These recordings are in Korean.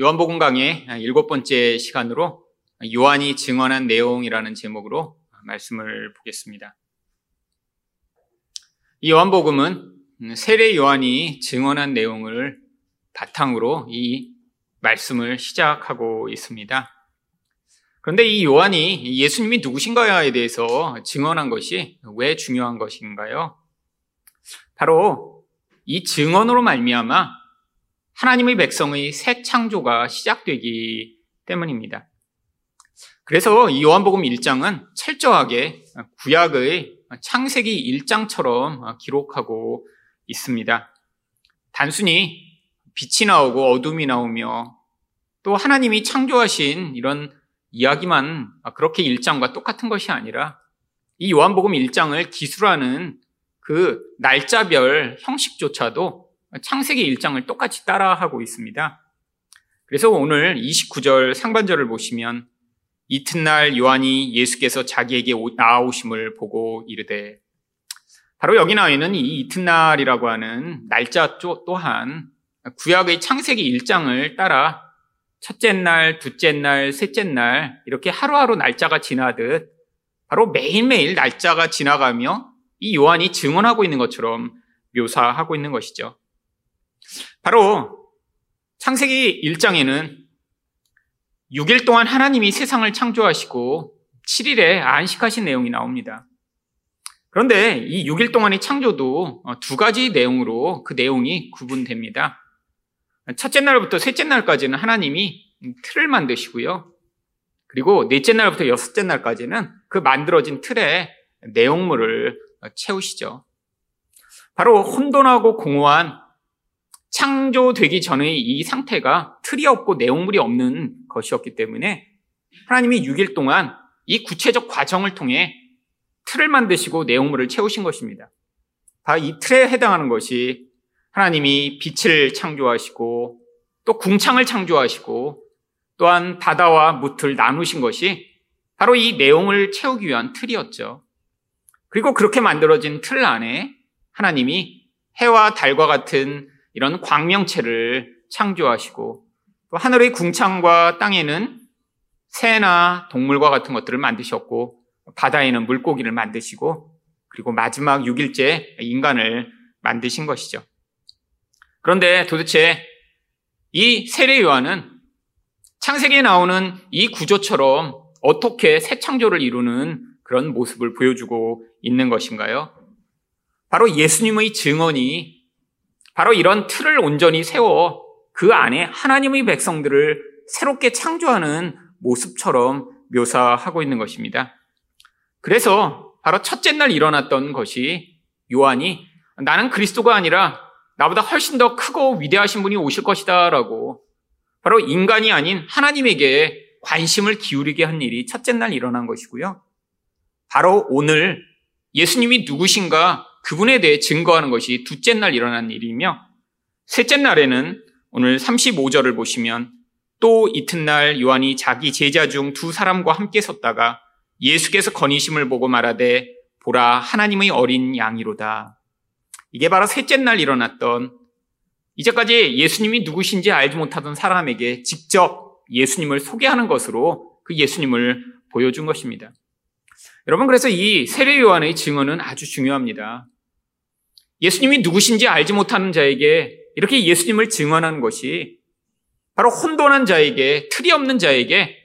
요한복음 강의 일곱 번째 시간으로 요한이 증언한 내용이라는 제목으로 말씀을 보겠습니다. 이 요한복음은 세례 요한이 증언한 내용을 바탕으로 이 말씀을 시작하고 있습니다. 그런데 이 요한이 예수님이 누구신가에 대해서 증언한 것이 왜 중요한 것인가요? 바로 이 증언으로 말미암아 하나님의 백성의 새 창조가 시작되기 때문입니다. 그래서 이 요한복음 1장은 철저하게 구약의 창세기 1장처럼 기록하고 있습니다. 단순히 빛이 나오고 어둠이 나오며 또 하나님이 창조하신 이런 이야기만 그렇게 1장과 똑같은 것이 아니라 이 요한복음 1장을 기술하는 그 날짜별 형식조차도 창세기 1장을 똑같이 따라하고 있습니다. 그래서 오늘 29절 상반절을 보시면 이튿날 요한이 예수께서 자기에게 나아오심을 보고 이르되 바로 여기 나와 있는 이 이튿날이라고 하는 날짜 또한 구약의 창세기 1장을 따라 첫째 날, 둘째 날, 셋째 날 이렇게 하루하루 날짜가 지나듯 바로 매일매일 날짜가 지나가며 이 요한이 증언하고 있는 것처럼 묘사하고 있는 것이죠. 바로 창세기 1장에는 6일 동안 하나님이 세상을 창조하시고 7일에 안식하신 내용이 나옵니다. 그런데 이 6일 동안의 창조도 두 가지 내용으로 그 내용이 구분됩니다. 첫째 날부터 셋째 날까지는 하나님이 틀을 만드시고요. 그리고 넷째 날부터 여섯째 날까지는 그 만들어진 틀에 내용물을 채우시죠. 바로 혼돈하고 공허한 창조되기 전의 이 상태가 틀이 없고 내용물이 없는 것이었기 때문에 하나님이 6일 동안 이 구체적 과정을 통해 틀을 만드시고 내용물을 채우신 것입니다. 다 이 틀에 해당하는 것이 하나님이 빛을 창조하시고 또 궁창을 창조하시고 또한 바다와 무틀 나누신 것이 바로 이 내용을 채우기 위한 틀이었죠. 그리고 그렇게 만들어진 틀 안에 하나님이 해와 달과 같은 이런 광명체를 창조하시고 또 하늘의 궁창과 땅에는 새나 동물과 같은 것들을 만드셨고 바다에는 물고기를 만드시고 그리고 마지막 6일째 인간을 만드신 것이죠. 그런데 도대체 이 세례 요한은 창세기에 나오는 이 구조처럼 어떻게 새 창조를 이루는 그런 모습을 보여주고 있는 것인가요? 바로 예수님의 증언이 바로 이런 틀을 온전히 세워 그 안에 하나님의 백성들을 새롭게 창조하는 모습처럼 묘사하고 있는 것입니다. 그래서 바로 첫째 날 일어났던 것이 요한이 나는 그리스도가 아니라 나보다 훨씬 더 크고 위대하신 분이 오실 것이다 라고 바로 인간이 아닌 하나님에게 관심을 기울이게 한 일이 첫째 날 일어난 것이고요. 바로 오늘 예수님이 누구신가 그분에 대해 증거하는 것이 둘째 날 일어난 일이며 셋째 날에는 오늘 35절을 보시면 또 이튿날 요한이 자기 제자 중 두 사람과 함께 섰다가 예수께서 건의심을 보고 말하되 보라 하나님의 어린 양이로다. 이게 바로 셋째 날 일어났던 이제까지 예수님이 누구신지 알지 못하던 사람에게 직접 예수님을 소개하는 것으로 그 예수님을 보여준 것입니다. 여러분 그래서 이 세례 요한의 증언은 아주 중요합니다. 예수님이 누구신지 알지 못하는 자에게 이렇게 예수님을 증언하는 것이 바로 혼돈한 자에게 틀이 없는 자에게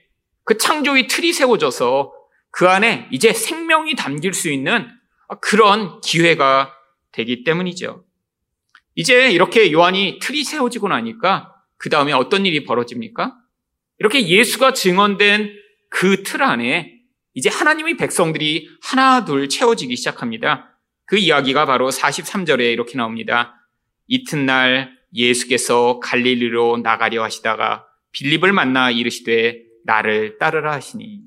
그 창조의 틀이 세워져서 그 안에 이제 생명이 담길 수 있는 그런 기회가 되기 때문이죠. 이제 이렇게 요한이 틀이 세워지고 나니까 그 다음에 어떤 일이 벌어집니까? 이렇게 예수가 증언된 그 틀 안에 이제 하나님의 백성들이 하나 둘 채워지기 시작합니다. 그 이야기가 바로 43절에 이렇게 나옵니다. 이튿날 예수께서 갈릴리로 나가려 하시다가 빌립을 만나 이르시되 나를 따르라 하시니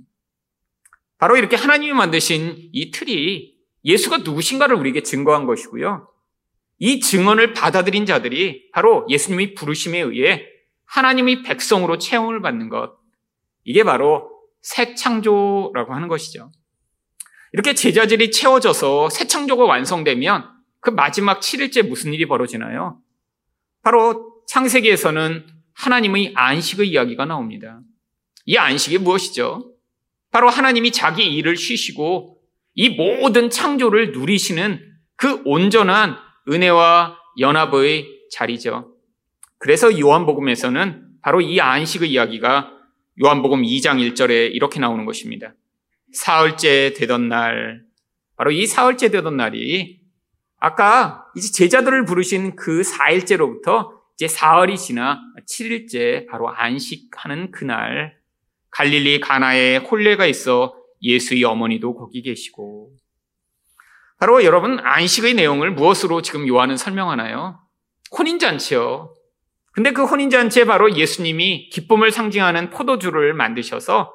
바로 이렇게 하나님이 만드신 이 틀이 예수가 누구신가를 우리에게 증거한 것이고요. 이 증언을 받아들인 자들이 바로 예수님이 부르심에 의해 하나님의 백성으로 채용을 받는 것. 이게 바로 새 창조라고 하는 것이죠. 이렇게 제자들이 채워져서 새 창조가 완성되면 그 마지막 7일째 무슨 일이 벌어지나요? 바로 창세기에서는 하나님의 안식의 이야기가 나옵니다. 이 안식이 무엇이죠? 바로 하나님이 자기 일을 쉬시고 이 모든 창조를 누리시는 그 온전한 은혜와 연합의 자리죠. 그래서 요한복음에서는 바로 이 안식의 이야기가 요한복음 2장 1절에 이렇게 나오는 것입니다. 사흘째 되던 날, 바로 이 사흘째 되던 날이 아까 이제 제자들을 부르신 그 4일째로부터 이제 사흘이 지나 7일째 바로 안식하는 그날 갈릴리 가나에 홀레가 있어 예수의 어머니도 거기 계시고 바로 여러분 안식의 내용을 무엇으로 지금 요한은 설명하나요? 혼인 잔치요. 근데 그 혼인 잔치에 바로 예수님이 기쁨을 상징하는 포도주를 만드셔서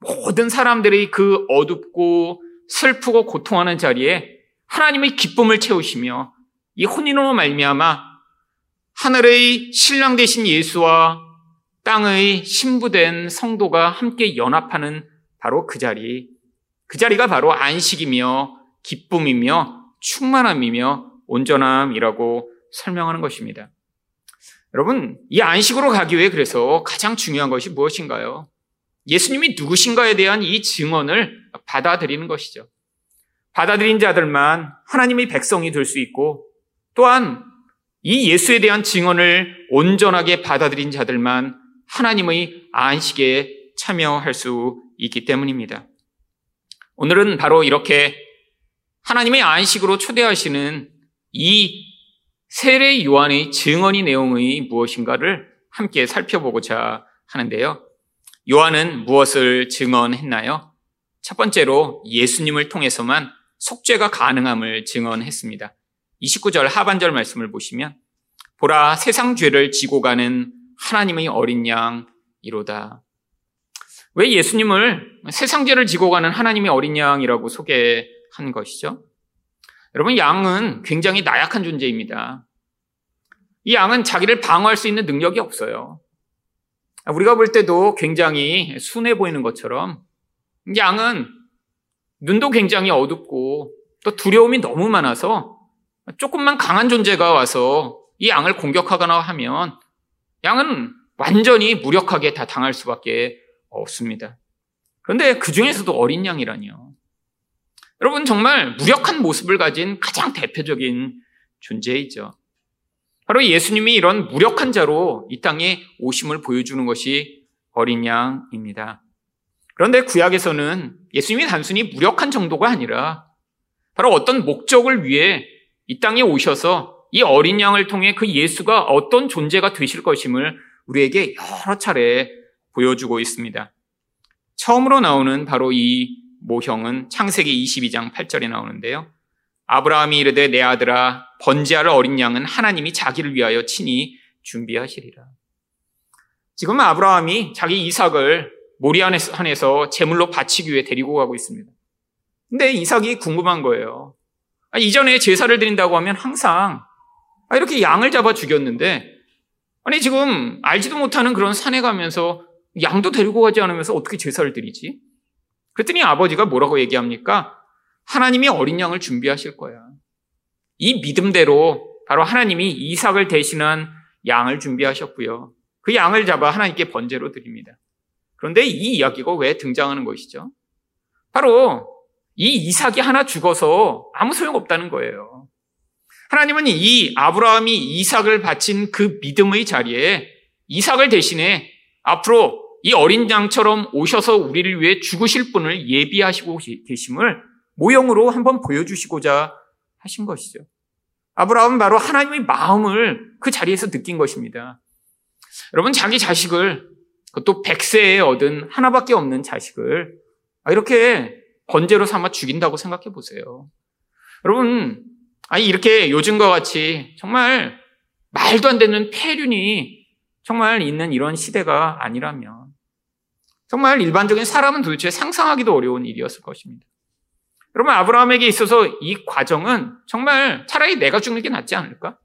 모든 사람들이 그 어둡고 슬프고 고통하는 자리에 하나님의 기쁨을 채우시며 이 혼인으로 말미암아 하늘의 신랑 되신 예수와 땅의 신부된 성도가 함께 연합하는 바로 그 자리, 그 자리가 바로 안식이며 기쁨이며 충만함이며 온전함이라고 설명하는 것입니다. 여러분, 이 안식으로 가기 위해 그래서 가장 중요한 것이 무엇인가요? 예수님이 누구신가에 대한 이 증언을 받아들이는 것이죠. 받아들인 자들만 하나님의 백성이 될 수 있고 또한 이 예수에 대한 증언을 온전하게 받아들인 자들만 하나님의 안식에 참여할 수 있기 때문입니다. 오늘은 바로 이렇게 하나님의 안식으로 초대하시는 이 세례 요한의 증언의 내용의 무엇인가를 함께 살펴보고자 하는데요. 요한은 무엇을 증언했나요? 첫 번째로 예수님을 통해서만 속죄가 가능함을 증언했습니다. 29절 하반절 말씀을 보시면 보라 세상 죄를 지고 가는 하나님의 어린 양 이로다. 왜 예수님을 세상 죄를 지고 가는 하나님의 어린 양이라고 소개한 것이죠? 여러분, 양은 굉장히 나약한 존재입니다. 이 양은 자기를 방어할 수 있는 능력이 없어요. 우리가 볼 때도 굉장히 순해 보이는 것처럼 양은 눈도 굉장히 어둡고 또 두려움이 너무 많아서 조금만 강한 존재가 와서 이 양을 공격하거나 하면 양은 완전히 무력하게 다 당할 수밖에 없습니다. 그런데 그 중에서도 어린 양이라니요. 여러분 정말 무력한 모습을 가진 가장 대표적인 존재이죠. 바로 예수님이 이런 무력한 자로 이 땅에 오심을 보여주는 것이 어린 양입니다. 그런데 구약에서는 예수님이 단순히 무력한 정도가 아니라 바로 어떤 목적을 위해 이 땅에 오셔서 이 어린 양을 통해 그 예수가 어떤 존재가 되실 것임을 우리에게 여러 차례 보여주고 있습니다. 처음으로 나오는 바로 이 모형은 창세기 22장 8절에 나오는데요. 아브라함이 이르되 내 아들아 번제할 어린 양은 하나님이 자기를 위하여 친히 준비하시리라. 지금 아브라함이 자기 이삭을 모리안에서 제물로 바치기 위해 데리고 가고 있습니다. 근데 이삭이 궁금한 거예요. 아, 이전에 제사를 드린다고 하면 항상 아, 이렇게 양을 잡아 죽였는데 아니 지금 알지도 못하는 그런 산에 가면서 양도 데리고 가지 않으면서 어떻게 제사를 드리지? 그랬더니 아버지가 뭐라고 얘기합니까? 하나님이 어린 양을 준비하실 거야. 이 믿음대로 바로 하나님이 이삭을 대신한 양을 준비하셨고요. 그 양을 잡아 하나님께 번제로 드립니다. 그런데 이 이야기가 왜 등장하는 것이죠? 바로 이 이삭이 하나 죽어서 아무 소용없다는 거예요. 하나님은 이 아브라함이 이삭을 바친 그 믿음의 자리에 이삭을 대신에 앞으로 이 어린 양처럼 오셔서 우리를 위해 죽으실 분을 예비하시고 계심을 모형으로 한번 보여주시고자 하신 것이죠. 아브라함은 바로 하나님의 마음을 그 자리에서 느낀 것입니다. 여러분, 자기 자식을, 그것도 백세에 얻은 하나밖에 없는 자식을 이렇게 번제로 삼아 죽인다고 생각해 보세요. 여러분, 아니, 이렇게 요즘과 같이 정말 말도 안 되는 폐륜이 정말 있는 이런 시대가 아니라면 정말 일반적인 사람은 도대체 상상하기도 어려운 일이었을 것입니다. 여러분, 아브라함에게 있어서 이 과정은 정말 차라리 내가 죽는 게 낫지 않을까?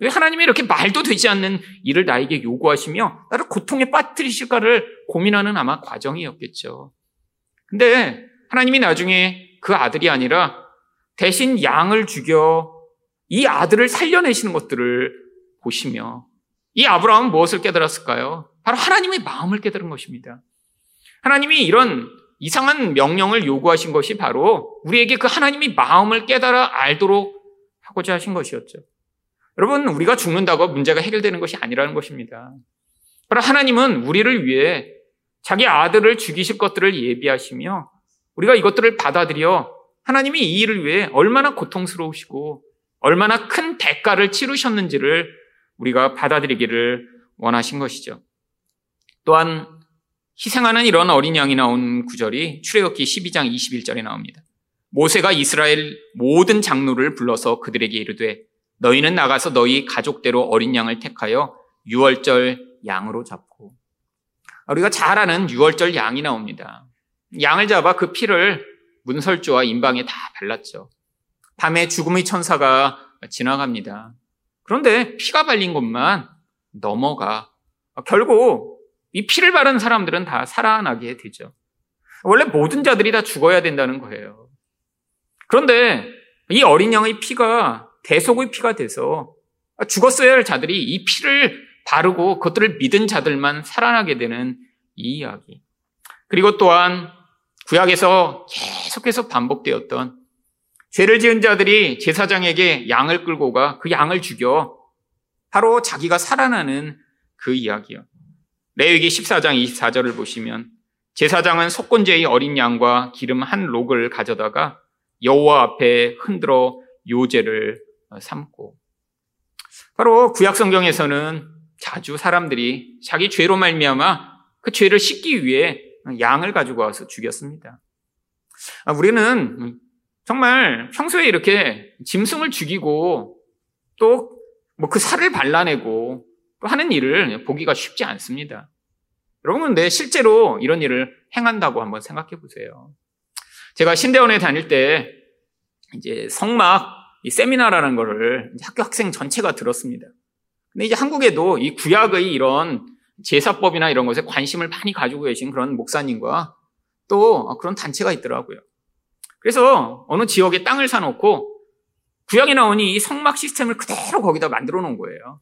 왜 하나님이 이렇게 말도 되지 않는 일을 나에게 요구하시며 나를 고통에 빠뜨리실까를 고민하는 아마 과정이었겠죠. 근데 하나님이 나중에 그 아들이 아니라 대신 양을 죽여 이 아들을 살려내시는 것들을 보시며 이 아브라함은 무엇을 깨달았을까요? 바로 하나님의 마음을 깨달은 것입니다. 하나님이 이런 이상한 명령을 요구하신 것이 바로 우리에게 그 하나님의 마음을 깨달아 알도록 하고자 하신 것이었죠. 여러분, 우리가 죽는다고 문제가 해결되는 것이 아니라는 것입니다. 바로 하나님은 우리를 위해 자기 아들을 죽이실 것들을 예비하시며 우리가 이것들을 받아들여 하나님이 이 일을 위해 얼마나 고통스러우시고 얼마나 큰 대가를 치르셨는지를 우리가 받아들이기를 원하신 것이죠. 또한 희생하는 이런 어린 양이 나온 구절이 출애굽기 12장 21절에 나옵니다. 모세가 이스라엘 모든 장로를 불러서 그들에게 이르되 너희는 나가서 너희 가족대로 어린 양을 택하여 유월절 양으로 잡고 우리가 잘 아는 유월절 양이 나옵니다. 양을 잡아 그 피를 문설주와 인방에 다 발랐죠. 밤에 죽음의 천사가 지나갑니다. 그런데 피가 발린 곳만 넘어가. 결국 이 피를 바른 사람들은 다 살아나게 되죠. 원래 모든 자들이 다 죽어야 된다는 거예요. 그런데 이 어린 양의 피가 대속의 피가 돼서 죽었어야 할 자들이 이 피를 바르고 그것들을 믿은 자들만 살아나게 되는 이 이야기. 그리고 또한 구약에서 계속해서 반복되었던 죄를 지은 자들이 제사장에게 양을 끌고 가 그 양을 죽여 바로 자기가 살아나는 그 이야기요. 레위기 14장 24절을 보시면 제사장은 속건제의 어린 양과 기름 한 록을 가져다가 여호와 앞에 흔들어 요제를 삼고 바로 구약 성경에서는 자주 사람들이 자기 죄로 말미암아 그 죄를 씻기 위해 양을 가지고 와서 죽였습니다. 아, 우리는 정말 평소에 이렇게 짐승을 죽이고 또 뭐 그 살을 발라내고 또 하는 일을 보기가 쉽지 않습니다. 여러분, 근 실제로 이런 일을 행한다고 한번 생각해 보세요. 제가 신대원에 다닐 때 이제 성막 세미나라는 거를 학교 학생 전체가 들었습니다. 근데 이제 한국에도 이 구약의 이런 제사법이나 이런 것에 관심을 많이 가지고 계신 그런 목사님과 또 그런 단체가 있더라고요. 그래서 어느 지역에 땅을 사놓고 구약에 나오니 이 성막 시스템을 그대로 거기다 만들어 놓은 거예요.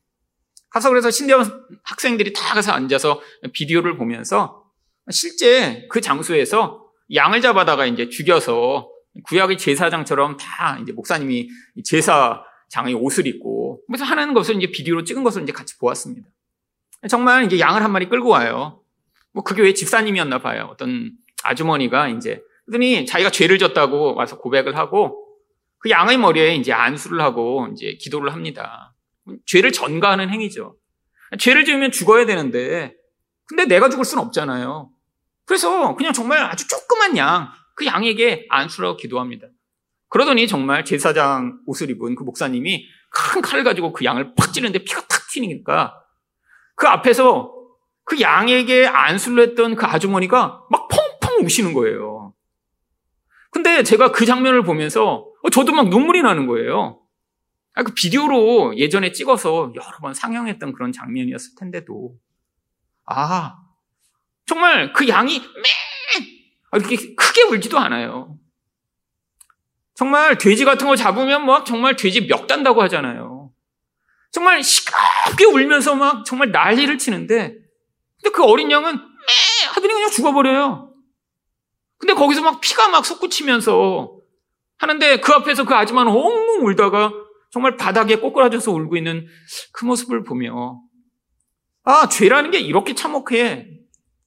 가서 그래서 신대원 학생들이 다 가서 앉아서 비디오를 보면서 실제 그 장소에서 양을 잡아다가 이제 죽여서 구약의 제사장처럼 다 이제 목사님이 제사장의 옷을 입고 그래서 하는 것을 이제 비디오로 찍은 것을 이제 같이 보았습니다. 정말 이제 양을 한 마리 끌고 와요. 뭐 그게 왜 집사님이었나 봐요. 어떤 아주머니가 이제 그러더니 자기가 죄를 졌다고 와서 고백을 하고 그 양의 머리에 이제 안수를 하고 이제 기도를 합니다. 죄를 전가하는 행위죠. 죄를 지으면 죽어야 되는데 근데 내가 죽을 수는 없잖아요. 그래서 그냥 정말 아주 조그만 양, 그 양에게 안수라고 기도합니다. 그러더니 정말 제사장 옷을 입은 그 목사님이 큰 칼을 가지고 그 양을 팍 찌르는데 피가 탁 튀니까 그 앞에서 그 양에게 안수를 했던 그 아주머니가 막 펑펑 우시는 거예요. 근데 제가 그 장면을 보면서 저도 막 눈물이 나는 거예요. 아, 그 비디오로 예전에 찍어서 여러 번 상영했던 그런 장면이었을 텐데도 아 정말 그 양이 매 이렇게 크게 울지도 않아요. 정말 돼지 같은 거 잡으면 막 정말 돼지 멱 단다고 하잖아요. 정말 시끄럽게 울면서 막 정말 난리를 치는데 근데 그 어린 양은 매 하더니 그냥 죽어버려요. 근데 거기서 막 피가 막 솟구치면서 하는데 그 앞에서 그 아줌마는 엉엉 울다가 정말 바닥에 꼬꾸라져서 울고 있는 그 모습을 보며 아 죄라는 게 이렇게 참혹해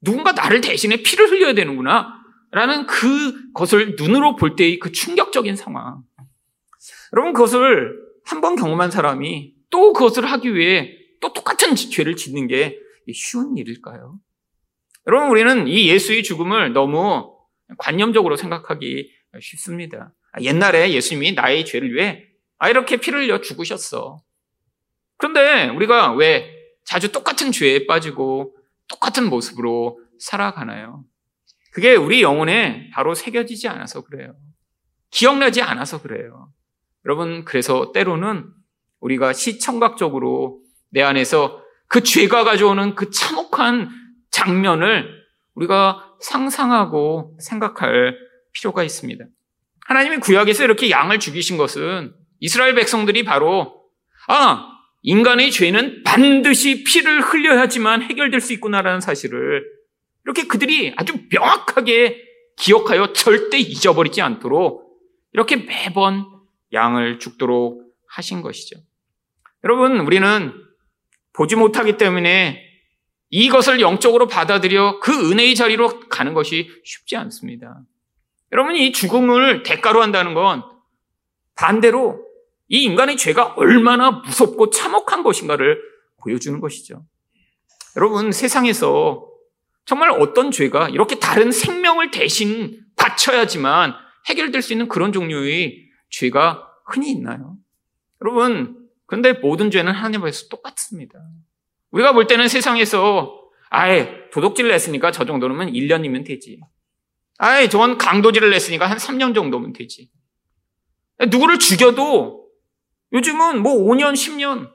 누군가 나를 대신에 피를 흘려야 되는구나 라는 그 것을 눈으로 볼 때의 그 충격적인 상황 여러분 그것을 한 번 경험한 사람이 또 그것을 하기 위해 또 똑같은 죄를 짓는 게 쉬운 일일까요? 여러분, 우리는 이 예수의 죽음을 너무 관념적으로 생각하기 쉽습니다. 옛날에 예수님이 나의 죄를 위해 아, 이렇게 피를 흘려 죽으셨어. 그런데 우리가 왜 자주 똑같은 죄에 빠지고 똑같은 모습으로 살아가나요? 그게 우리 영혼에 바로 새겨지지 않아서 그래요. 기억나지 않아서 그래요. 여러분, 그래서 때로는 우리가 시청각적으로 내 안에서 그 죄가 가져오는 그 참혹한 장면을 우리가 상상하고 생각할 필요가 있습니다. 하나님이 구약에서 이렇게 양을 죽이신 것은 이스라엘 백성들이 바로 아 인간의 죄는 반드시 피를 흘려야지만 해결될 수 있구나라는 사실을 이렇게 그들이 아주 명확하게 기억하여 절대 잊어버리지 않도록 이렇게 매번 양을 죽도록 하신 것이죠. 여러분, 우리는 보지 못하기 때문에 이것을 영적으로 받아들여 그 은혜의 자리로 가는 것이 쉽지 않습니다. 여러분, 이 죽음을 대가로 한다는 건 반대로 이 인간의 죄가 얼마나 무섭고 참혹한 것인가를 보여주는 것이죠. 여러분, 세상에서 정말 어떤 죄가 이렇게 다른 생명을 대신 바쳐야지만 해결될 수 있는 그런 종류의 죄가 흔히 있나요? 여러분, 그런데 모든 죄는 하나님 앞에서 똑같습니다. 우리가 볼 때는 세상에서 아예 도둑질을 했으니까 저 정도면 1년이면 되지. 아예 저건 강도질을 했으니까 한 3년 정도면 되지. 누구를 죽여도 요즘은 뭐 5년, 10년.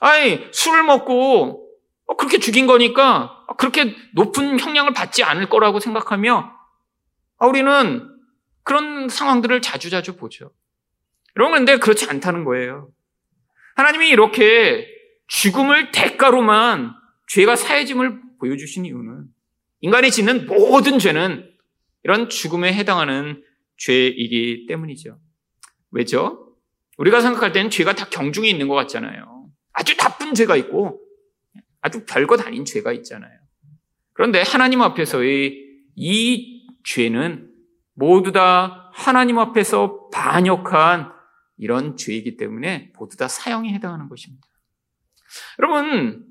아예 술을 먹고 그렇게 죽인 거니까 그렇게 높은 형량을 받지 않을 거라고 생각하며 아, 우리는 그런 상황들을 자주자주 보죠. 여러분, 근데 그렇지 않다는 거예요. 하나님이 이렇게 죽음을 대가로만 죄가 사해짐을 보여주신 이유는 인간이 짓는 모든 죄는 이런 죽음에 해당하는 죄이기 때문이죠. 왜죠? 우리가 생각할 때는 죄가 다 경중에 있는 것 같잖아요. 아주 나쁜 죄가 있고 아주 별것 아닌 죄가 있잖아요. 그런데 하나님 앞에서의 이 죄는 모두 다 하나님 앞에서 반역한 이런 죄이기 때문에 모두 다 사형에 해당하는 것입니다. 여러분,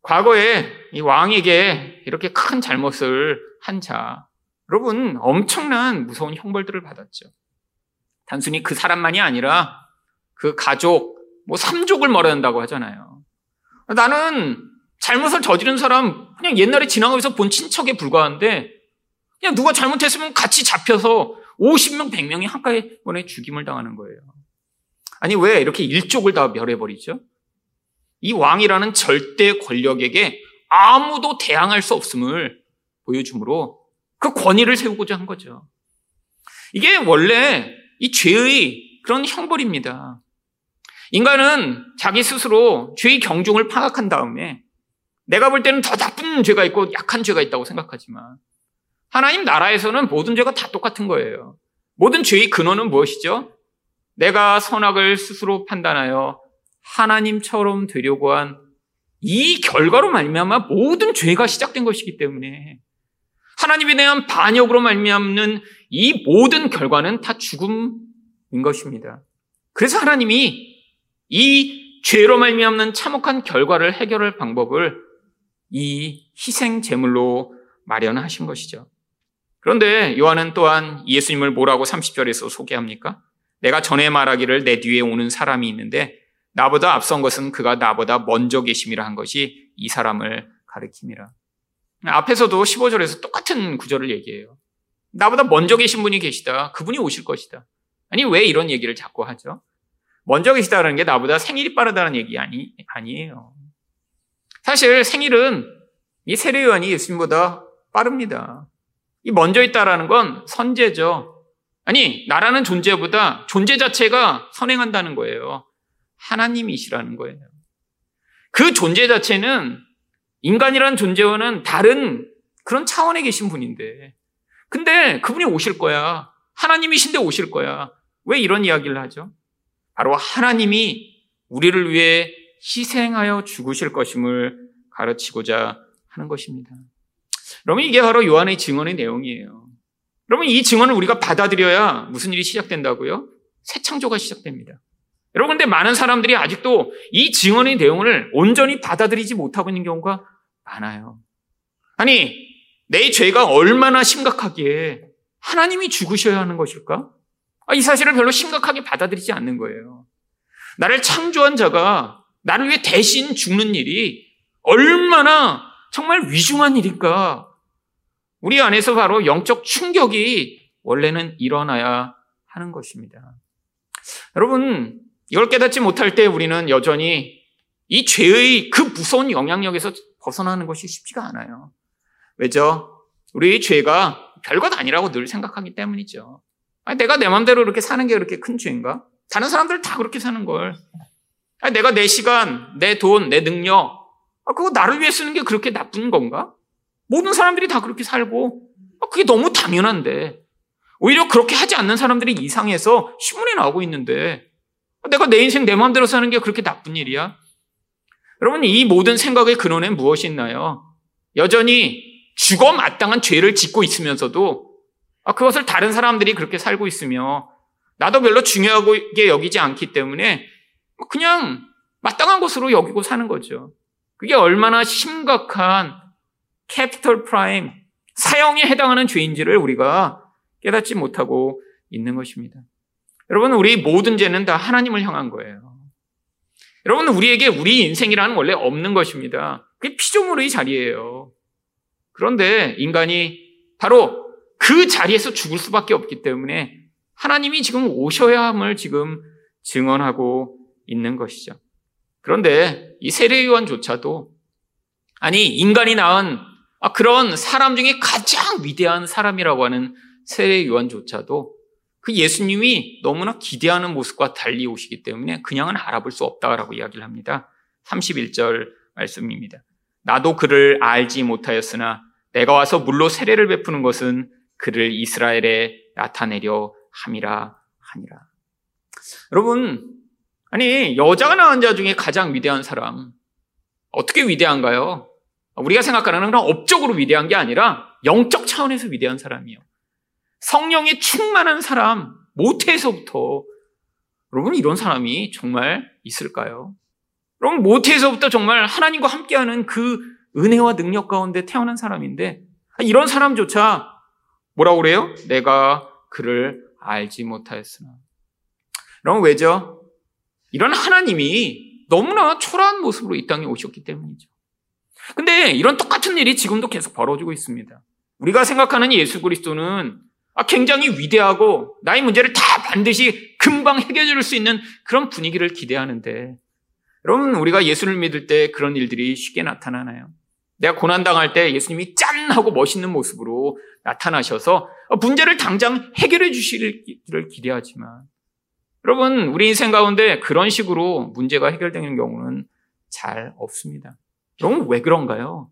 과거에 이 왕에게 이렇게 큰 잘못을 한 자, 여러분, 엄청난 무서운 형벌들을 받았죠. 단순히 그 사람만이 아니라 그 가족, 뭐 삼족을 멀어낸다고 하잖아요. 나는 잘못을 저지른 사람 그냥 옛날에 지나가면서 본 친척에 불과한데 그냥 누가 잘못했으면 같이 잡혀서 50명, 100명이 한꺼번에 죽임을 당하는 거예요. 아니, 왜 이렇게 일족을 다 멸해버리죠? 이 왕이라는 절대 권력에게 아무도 대항할 수 없음을 보여주므로 그 권위를 세우고자 한 거죠. 이게 원래 이 죄의 그런 형벌입니다. 인간은 자기 스스로 죄의 경중을 파악한 다음에 내가 볼 때는 더 나쁜 죄가 있고 약한 죄가 있다고 생각하지만 하나님 나라에서는 모든 죄가 다 똑같은 거예요. 모든 죄의 근원은 무엇이죠? 내가 선악을 스스로 판단하여 하나님처럼 되려고 한 이 결과로 말미암아 모든 죄가 시작된 것이기 때문에 하나님에 대한 반역으로 말미암는 이 모든 결과는 다 죽음인 것입니다. 그래서 하나님이 이 죄로 말미암는 참혹한 결과를 해결할 방법을 이 희생 제물로 마련하신 것이죠. 그런데 요한은 또한 예수님을 뭐라고 30절에서 소개합니까? 내가 전에 말하기를 내 뒤에 오는 사람이 있는데 나보다 앞선 것은 그가 나보다 먼저 계심이라 한 것이 이 사람을 가리킵니다. 앞에서도 15절에서 똑같은 구절을 얘기해요. 나보다 먼저 계신 분이 계시다. 그분이 오실 것이다. 아니, 왜 이런 얘기를 자꾸 하죠? 먼저 계시다는 게 나보다 생일이 빠르다는 얘기 아니, 아니에요. 사실 생일은 이 세례요한이 예수님보다 빠릅니다. 이 먼저 있다라는 건 선제죠. 아니, 나라는 존재보다 존재 자체가 선행한다는 거예요. 하나님이시라는 거예요. 그 존재 자체는 인간이라는 존재와는 다른 그런 차원에 계신 분인데. 근데 그분이 오실 거야. 하나님이신데 오실 거야. 왜 이런 이야기를 하죠? 바로 하나님이 우리를 위해 희생하여 죽으실 것임을 가르치고자 하는 것입니다. 여러분, 이게 바로 요한의 증언의 내용이에요. 여러분, 이 증언을 우리가 받아들여야 무슨 일이 시작된다고요? 새 창조가 시작됩니다. 여러분, 근데 많은 사람들이 아직도 이 증언의 내용을 온전히 받아들이지 못하고 있는 경우가 많아요. 아니, 내 죄가 얼마나 심각하기에 하나님이 죽으셔야 하는 것일까? 아, 이 사실을 별로 심각하게 받아들이지 않는 거예요. 나를 창조한 자가 나를 위해 대신 죽는 일이 얼마나 정말 위중한 일일까? 우리 안에서 바로 영적 충격이 원래는 일어나야 하는 것입니다. 여러분, 이걸 깨닫지 못할 때 우리는 여전히 이 죄의 그 무서운 영향력에서 벗어나는 것이 쉽지가 않아요. 왜죠? 우리 죄가 별것 아니라고 늘 생각하기 때문이죠. 아니, 내가 내 마음대로 이렇게 사는 게 그렇게 큰 죄인가? 다른 사람들 다 그렇게 사는 걸. 아, 내가 내 시간, 내 돈, 내 능력, 아, 그거 나를 위해 쓰는 게 그렇게 나쁜 건가? 모든 사람들이 다 그렇게 살고, 아, 그게 너무 당연한데, 오히려 그렇게 하지 않는 사람들이 이상해서 신문에 나오고 있는데, 내가 내 인생 내 마음대로 사는 게 그렇게 나쁜 일이야? 여러분, 이 모든 생각의 근원엔 무엇이 있나요? 여전히 죽어 마땅한 죄를 짓고 있으면서도 그것을 다른 사람들이 그렇게 살고 있으며 나도 별로 중요하게 여기지 않기 때문에 그냥 마땅한 것으로 여기고 사는 거죠. 그게 얼마나 심각한 capital crime, 사형에 해당하는 죄인지를 우리가 깨닫지 못하고 있는 것입니다. 여러분, 우리 모든 죄는 다 하나님을 향한 거예요. 여러분, 우리에게 우리 인생이라는 원래 없는 것입니다. 그게 피조물의 자리예요. 그런데 인간이 바로 그 자리에서 죽을 수밖에 없기 때문에 하나님이 지금 오셔야 함을 지금 증언하고 있는 것이죠. 그런데 이 세례요한조차도 아니 인간이 낳은 아, 그런 사람 중에 가장 위대한 사람이라고 하는 세례요한조차도 그 예수님이 너무나 기대하는 모습과 달리 오시기 때문에 그냥은 알아볼 수 없다라고 이야기를 합니다. 31절 말씀입니다. 나도 그를 알지 못하였으나 내가 와서 물로 세례를 베푸는 것은 그를 이스라엘에 나타내려 함이라 하니라. 여러분, 아니, 여자가 낳은 자 중에 가장 위대한 사람, 어떻게 위대한가요? 우리가 생각하는 그런 업적으로 위대한 게 아니라 영적 차원에서 위대한 사람이요. 성령에 충만한 사람, 모태에서부터 여러분 이런 사람이 정말 있을까요? 여러분 모태에서부터 정말 하나님과 함께하는 그 은혜와 능력 가운데 태어난 사람인데 이런 사람조차 뭐라고 그래요? 내가 그를 알지 못하였으나. 여러분 왜죠? 이런 하나님이 너무나 초라한 모습으로 이 땅에 오셨기 때문이죠. 근데 이런 똑같은 일이 지금도 계속 벌어지고 있습니다. 우리가 생각하는 예수 그리스도는 아, 굉장히 위대하고 나의 문제를 다 반드시 금방 해결해 줄 수 있는 그런 분위기를 기대하는데 여러분 우리가 예수를 믿을 때 그런 일들이 쉽게 나타나나요? 내가 고난당할 때 예수님이 짠 하고 멋있는 모습으로 나타나셔서 문제를 당장 해결해 주시기를 기대하지만 여러분 우리 인생 가운데 그런 식으로 문제가 해결되는 경우는 잘 없습니다. 여러분 왜 그런가요?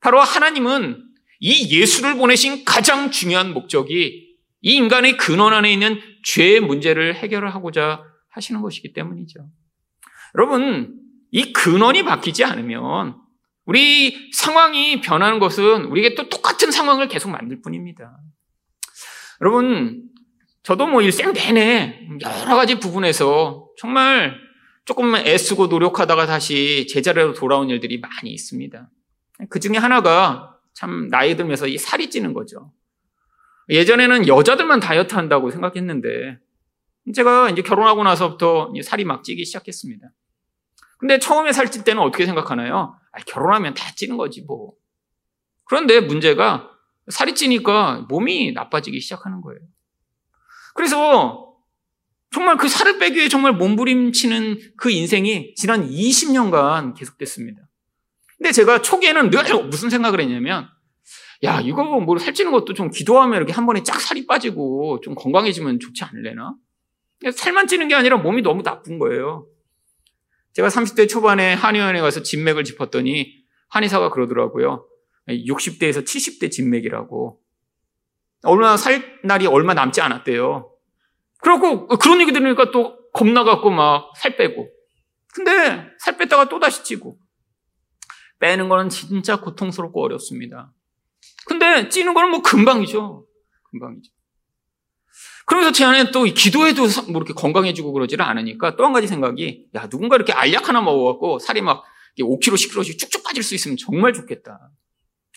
바로 하나님은 이 예수를 보내신 가장 중요한 목적이 이 인간의 근원 안에 있는 죄의 문제를 해결하고자 하시는 것이기 때문이죠. 여러분, 이 근원이 바뀌지 않으면 우리 상황이 변하는 것은 우리에게 또 똑같은 상황을 계속 만들 뿐입니다. 여러분, 저도 뭐 일생 내내 여러 가지 부분에서 정말 조금 애쓰고 노력하다가 다시 제자리로 돌아온 일들이 많이 있습니다. 그 중에 하나가 참 나이 들면서 이 살이 찌는 거죠. 예전에는 여자들만 다이어트 한다고 생각했는데 제가 이제 결혼하고 나서부터 살이 막 찌기 시작했습니다. 근데 처음에 살찔 때는 어떻게 생각하나요? 아, 결혼하면 다 찌는 거지 뭐. 그런데 문제가 살이 찌니까 몸이 나빠지기 시작하는 거예요. 그래서 정말 그 살을 빼기 위해 정말 몸부림치는 그 인생이 지난 20년간 계속됐습니다. 근데 제가 초기에는 늘 무슨 생각을 했냐면, 야, 이거 뭐 살찌는 것도 좀 기도하면 이렇게 한 번에 쫙 살이 빠지고 좀 건강해지면 좋지 않을래나? 살만 찌는 게 아니라 몸이 너무 나쁜 거예요. 제가 30대 초반에 한의원에 가서 진맥을 짚었더니 한의사가 그러더라고요. 60대에서 70대 진맥이라고. 얼마 살 날이 얼마 남지 않았대요. 그러고 그런 얘기 들으니까 또 겁나갖고 막 살 빼고. 근데 살 뺐다가 또 다시 찌고. 빼는 거는 진짜 고통스럽고 어렵습니다. 근데 찌는 거는 뭐 금방이죠. 금방이죠. 그러면서 제 안에 또 기도해도 뭐 이렇게 건강해지고 그러지를 않으니까 또 한 가지 생각이 야 누군가 이렇게 알약 하나 먹어갖고 살이 막 5kg, 10kg씩 쭉쭉 빠질 수 있으면 정말 좋겠다.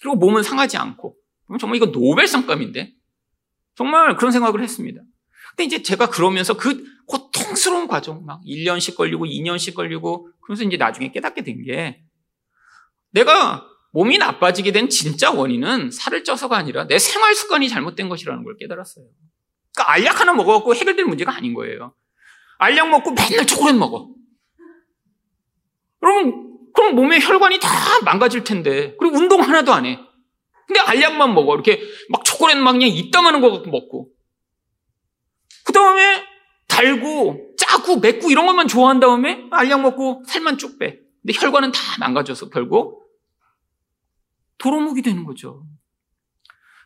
그리고 몸은 상하지 않고 정말 이거 노벨상감인데 정말 그런 생각을 했습니다. 근데 이제 제가 그러면서 그 고통스러운 과정 막 1년씩 걸리고 2년씩 걸리고 그러면서 이제 나중에 깨닫게 된 게 내가 몸이 나빠지게 된 진짜 원인은 살을 쪄서가 아니라 내 생활 습관이 잘못된 것이라는 걸 깨달았어요. 그러니까 알약 하나 먹어갖고 해결될 문제가 아닌 거예요. 알약 먹고 맨날 초콜릿 먹어. 그럼, 그럼 몸의 혈관이 다 망가질 텐데. 그리고 운동 하나도 안 해. 근데 알약만 먹어. 이렇게 막 초콜릿 막 그냥 이따만한 거 먹고. 그 다음에 달고 짜고 맵고 이런 것만 좋아한 다음에 알약 먹고 살만 쭉 빼. 근데 혈관은 다 망가져서 결국 도로묵이 되는 거죠.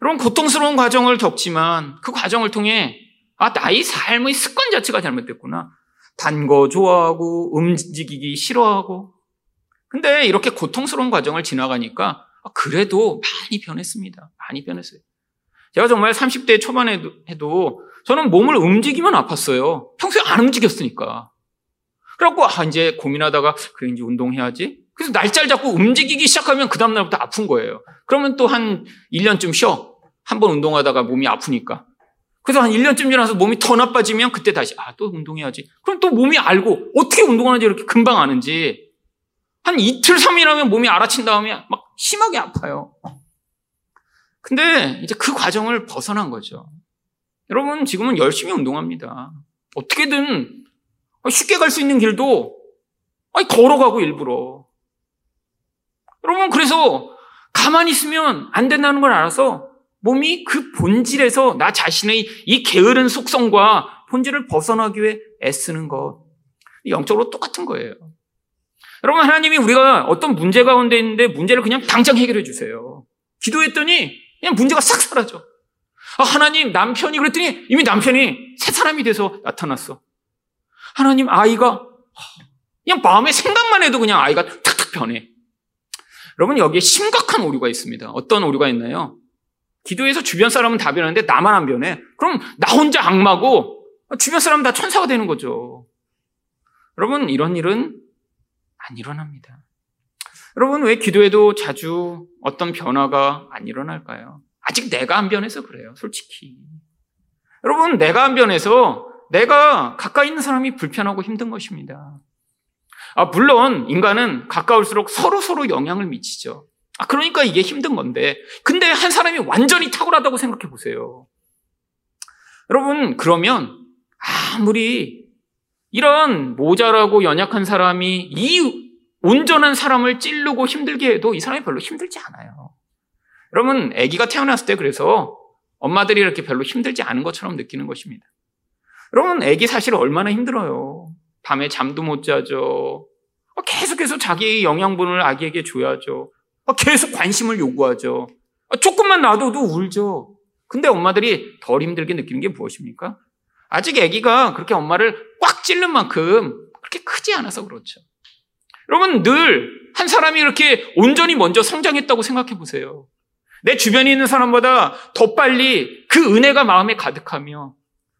여러분 고통스러운 과정을 겪지만 그 과정을 통해 아 나의 삶의 습관 자체가 잘못됐구나. 단 거 좋아하고 움직이기 싫어하고 근데 이렇게 고통스러운 과정을 지나가니까 아, 그래도 많이 변했습니다. 많이 변했어요. 제가 정말 30대 초반에 해도 저는 몸을 움직이면 아팠어요. 평소에 안 움직였으니까. 그래갖고, 아, 이제 고민하다가, 그래, 이제 운동해야지. 그래서 날짜를 잡고 움직이기 시작하면 그 다음날부터 아픈 거예요. 그러면 또 한 1년쯤 쉬어. 한 번 운동하다가 몸이 아프니까. 그래서 한 1년쯤 지나서 몸이 더 나빠지면 그때 다시, 아, 또 운동해야지. 그럼 또 몸이 알고, 어떻게 운동하는지 이렇게 금방 아는지. 한 이틀, 3일 하면 몸이 알아친 다음에 막 심하게 아파요. 근데 이제 그 과정을 벗어난 거죠. 여러분, 지금은 열심히 운동합니다. 어떻게든 쉽게 갈 수 있는 길도 걸어가고 일부러. 여러분, 그래서 가만히 있으면 안 된다는 걸 알아서 몸이 그 본질에서 나 자신의 이 게으른 속성과 본질을 벗어나기 위해 애쓰는 것. 영적으로 똑같은 거예요. 여러분, 하나님이 우리가 어떤 문제 가운데 있는데 문제를 그냥 당장 해결해 주세요. 기도했더니 그냥 문제가 싹 사라져. 아, 하나님 남편이 그랬더니 이미 남편이 새 사람이 돼서 나타났어. 하나님 아이가 그냥 마음의 생각만 해도 그냥 아이가 탁탁 변해. 여러분 여기에 심각한 오류가 있습니다. 어떤 오류가 있나요? 기도해서 주변 사람은 다 변하는데 나만 안 변해. 그럼 나 혼자 악마고 주변 사람 다 천사가 되는 거죠. 여러분 이런 일은 안 일어납니다. 여러분 왜 기도해도 자주 어떤 변화가 안 일어날까요? 아직 내가 안 변해서 그래요. 솔직히. 여러분, 내가 안 변해서 내가 가까이 있는 사람이 불편하고 힘든 것입니다. 아, 물론 인간은 가까울수록 서로 서로 영향을 미치죠. 아, 그러니까 이게 힘든 건데. 근데 한 사람이 완전히 탁월하다고 생각해 보세요. 여러분, 그러면 아무리 이런 모자라고 연약한 사람이 이 온전한 사람을 찌르고 힘들게 해도 이 사람이 별로 힘들지 않아요. 여러분, 아기가 태어났을 때 그래서 엄마들이 이렇게 별로 힘들지 않은 것처럼 느끼는 것입니다. 여러분, 아기 사실 얼마나 힘들어요. 밤에 잠도 못 자죠. 계속해서 자기의 영양분을 아기에게 줘야죠. 계속 관심을 요구하죠. 조금만 놔둬도 울죠. 근데 엄마들이 덜 힘들게 느끼는 게 무엇입니까? 아직 아기가 그렇게 엄마를 꽉 찔른 만큼 그렇게 크지 않아서 그렇죠. 여러분 늘 한 사람이 이렇게 온전히 먼저 성장했다고 생각해 보세요. 내 주변에 있는 사람보다 더 빨리 그 은혜가 마음에 가득하며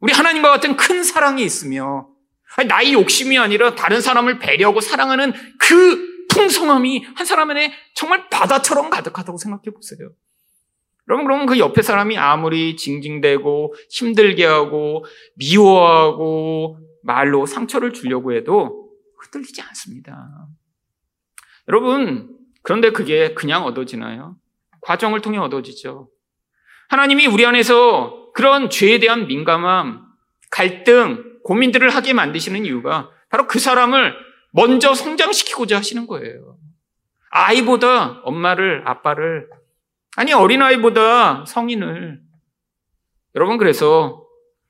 우리 하나님과 같은 큰 사랑이 있으며 나의 욕심이 아니라 다른 사람을 배려하고 사랑하는 그 풍성함이 한 사람 안에 정말 바다처럼 가득하다고 생각해 보세요. 여러분, 그러면 그 옆에 사람이 아무리 징징대고 힘들게 하고 미워하고 말로 상처를 주려고 해도 흔들리지 않습니다. 여러분, 그런데 그게 그냥 얻어지나요? 과정을 통해 얻어지죠. 하나님이 우리 안에서 그런 죄에 대한 민감함, 갈등, 고민들을 하게 만드시는 이유가 바로 그 사람을 먼저 성장시키고자 하시는 거예요. 아이보다 엄마를, 아빠를, 아니, 어린아이보다 성인을. 여러분, 그래서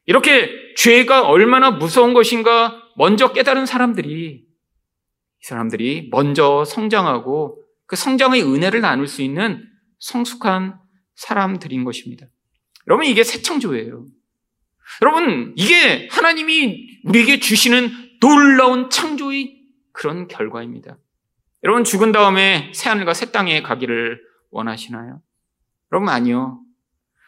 이렇게 죄가 얼마나 무서운 것인가 먼저 깨달은 사람들이, 이 사람들이 먼저 성장하고 그 성장의 은혜를 나눌 수 있는 성숙한 사람들인 것입니다. 여러분, 이게 새 창조예요. 여러분, 이게 하나님이 우리에게 주시는 놀라운 창조의 그런 결과입니다. 여러분, 죽은 다음에 새하늘과 새 땅에 가기를 원하시나요? 여러분, 아니요.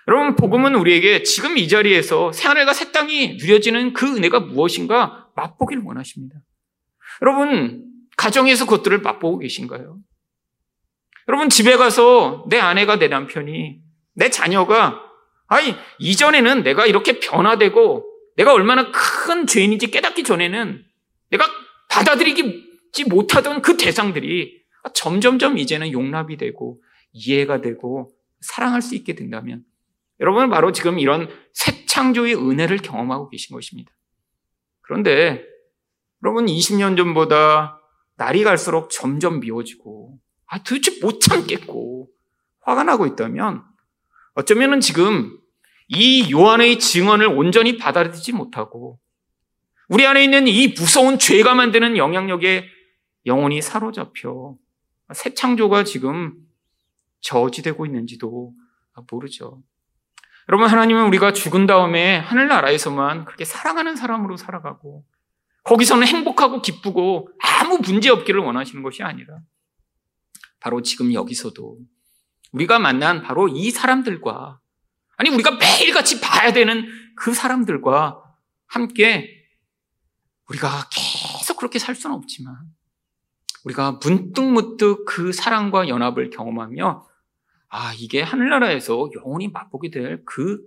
여러분, 복음은 우리에게 지금 이 자리에서 새하늘과 새 땅이 누려지는 그 은혜가 무엇인가 맛보기를 원하십니다. 여러분, 가정에서 그것들을 맛보고 계신가요? 여러분 집에 가서 내 아내가 내 남편이 내 자녀가 아니 이전에는 내가 이렇게 변화되고 내가 얼마나 큰 죄인인지 깨닫기 전에는 내가 받아들이지 못하던 그 대상들이 점점점 이제는 용납이 되고 이해가 되고 사랑할 수 있게 된다면 여러분은 바로 지금 이런 새 창조의 은혜를 경험하고 계신 것입니다. 그런데 여러분 20년 전보다 날이 갈수록 점점 미워지고 아, 도대체 못 참겠고 화가 나고 있다면 어쩌면은 지금 이 요한의 증언을 온전히 받아들이지 못하고 우리 안에 있는 이 무서운 죄가 만드는 영향력에 영혼이 사로잡혀 새 창조가 지금 저지되고 있는지도 모르죠. 여러분, 하나님은 우리가 죽은 다음에 하늘나라에서만 그렇게 사랑하는 사람으로 살아가고 거기서는 행복하고 기쁘고 아무 문제 없기를 원하시는 것이 아니라 바로 지금 여기서도 우리가 만난 바로 이 사람들과 아니 우리가 매일같이 봐야 되는 그 사람들과 함께 우리가 계속 그렇게 살 수는 없지만 우리가 문득문득 그 사랑과 연합을 경험하며 아, 이게 하늘나라에서 영원히 맛보게 될 그